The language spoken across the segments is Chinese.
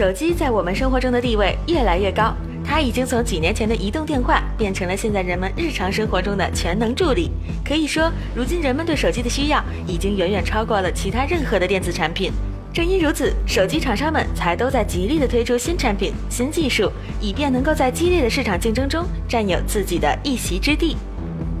手机在我们生活中的地位越来越高，它已经从几年前的移动电话变成了现在人们日常生活中的全能助理。可以说，如今人们对手机的需要已经远远超过了其他任何的电子产品。正因如此，手机厂商们才都在极力的推出新产品、新技术，以便能够在激烈的市场竞争中占有自己的一席之地。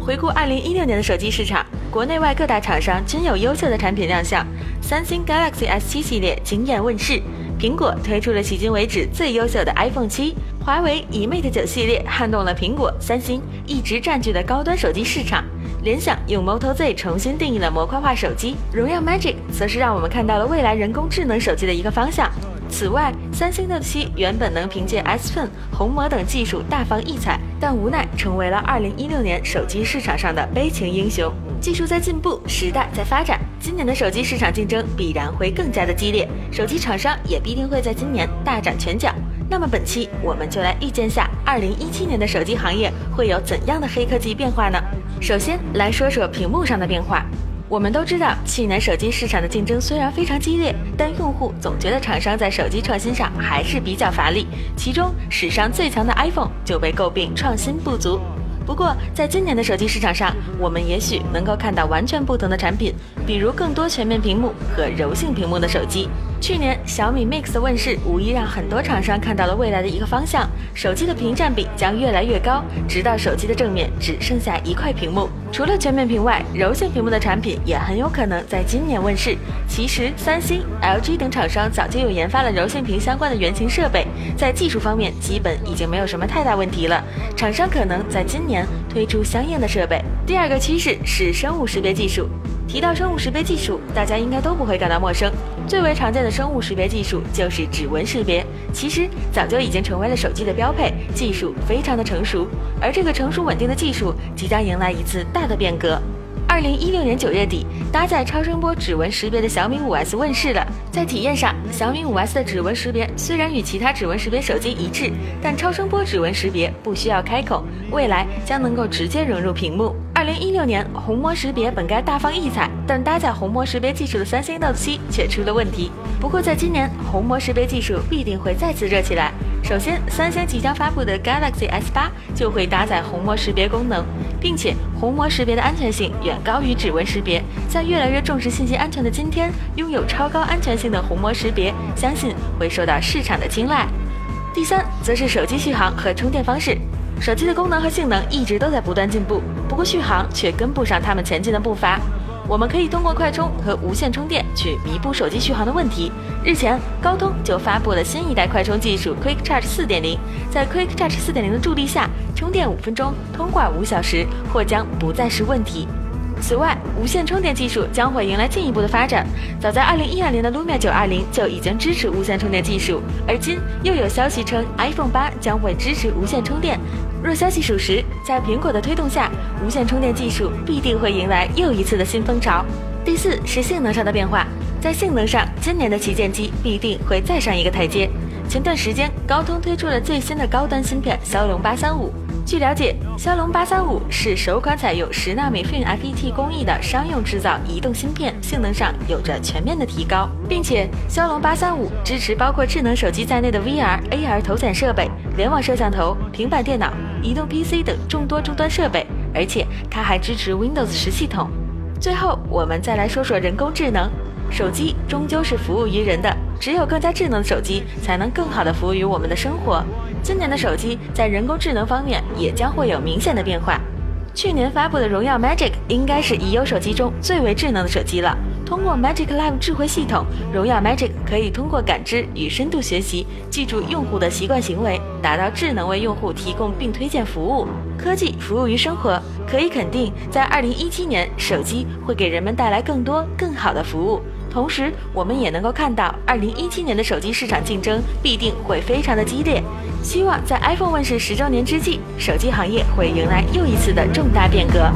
回顾二零一六年的手机市场，国内外各大厂商均有优秀的产品亮相。三星 Galaxy S7 系列惊艳问世，苹果推出了迄今为止最优秀的 iPhone 七，华为以 Mate 九系列撼动了苹果、三星一直占据的高端手机市场。联想用 Moto Z 重新定义了模块化手机，荣耀 Magic 则是让我们看到了未来人工智能手机的一个方向。此外，三星 Note 7原本能凭借 S Pen、红魔等技术大放异彩，但无奈成为了2016年手机市场上的悲情英雄。技术在进步，时代在发展，今年的手机市场竞争必然会更加的激烈，手机厂商也必定会在今年大展拳脚。那么本期我们就来预见下2017年的手机行业会有怎样的黑科技变化呢？首先来说说屏幕上的变化。我们都知道，去年手机市场的竞争虽然非常激烈，但用户总觉得厂商在手机创新上还是比较乏力。其中，史上最强的 iPhone 就被诟病创新不足。不过，在今年的手机市场上，我们也许能够看到完全不同的产品，比如更多全面屏幕和柔性屏幕的手机。去年小米 Mix 的问世，无疑让很多厂商看到了未来的一个方向：手机的屏占比将越来越高，直到手机的正面只剩下一块屏幕。除了全面屏外，柔性屏幕的产品也很有可能在今年问世。其实，三星、LG 等厂商早就有研发了柔性屏相关的原型设备，在技术方面基本已经没有什么太大问题了。厂商可能在今年推出相应的设备。第二个趋势是生物识别技术。提到生物识别技术，大家应该都不会感到陌生。最为常见的生物识别技术就是指纹识别，其实早就已经成为了手机的标配，技术非常的成熟。而这个成熟稳定的技术即将迎来一次大的变革。二零一六年九月底，搭载超声波指纹识别的小米五 S 问世了。在体验上，小米五 S 的指纹识别虽然与其他指纹识别手机一致，但超声波指纹识别不需要开口，未来将能够直接融入屏幕。二零一六年，虹膜识别本该大放异彩，但搭载虹膜识别技术的三星 Note 7却出了问题。不过，在今年，虹膜识别技术必定会再次热起来。首先，三星即将发布的 Galaxy S8 就会搭载虹膜识别功能，并且虹膜识别的安全性远高于指纹识别。在越来越重视信息安全的今天，拥有超高安全性的虹膜识别，相信会受到市场的青睐。第三，则是手机续航和充电方式。手机的功能和性能一直都在不断进步，不过续航却跟不上他们前进的步伐。我们可以通过快充和无线充电去弥补手机续航的问题。日前，高通就发布了新一代快充技术 Quick Charge 4.0，在 Quick Charge 4.0的助力下，充电五分钟，通话五小时，或将不再是问题。此外，无线充电技术将会迎来进一步的发展。早在2012年的 Lumia 920就已经支持无线充电技术，而今又有消息称 iPhone 8将会支持无线充电。若消息属实，在苹果的推动下，无线充电技术必定会迎来又一次的新风潮。第四是性能上的变化，在性能上，今年的旗舰机必定会再上一个台阶。前段时间，高通推出了最新的高端芯片骁龙八三五。据了解，骁龙八三五是首款采用十纳米 FinFET 工艺的商用制造移动芯片，性能上有着全面的提高，并且骁龙八三五支持包括智能手机在内的 VR、AR 头显设备、联网摄像头、平板电脑、移动 PC 等众多终端设备，而且它还支持 Windows 十系统。最后，我们再来说说人工智能。手机终究是服务于人的，只有更加智能的手机，才能更好的服务于我们的生活。今年的手机在人工智能方面也将会有明显的变化。去年发布的荣耀 Magic 应该是已有手机中最为智能的手机了。通过 Magic Live 智慧系统，荣耀 Magic 可以通过感知与深度学习，记住用户的习惯行为，达到智能为用户提供并推荐服务。科技服务于生活，可以肯定，在2017年，手机会给人们带来更多更好的服务。同时，我们也能够看到，二零一七年的手机市场竞争必定会非常的激烈。希望在 iPhone 问世十周年之际，手机行业会迎来又一次的重大变革。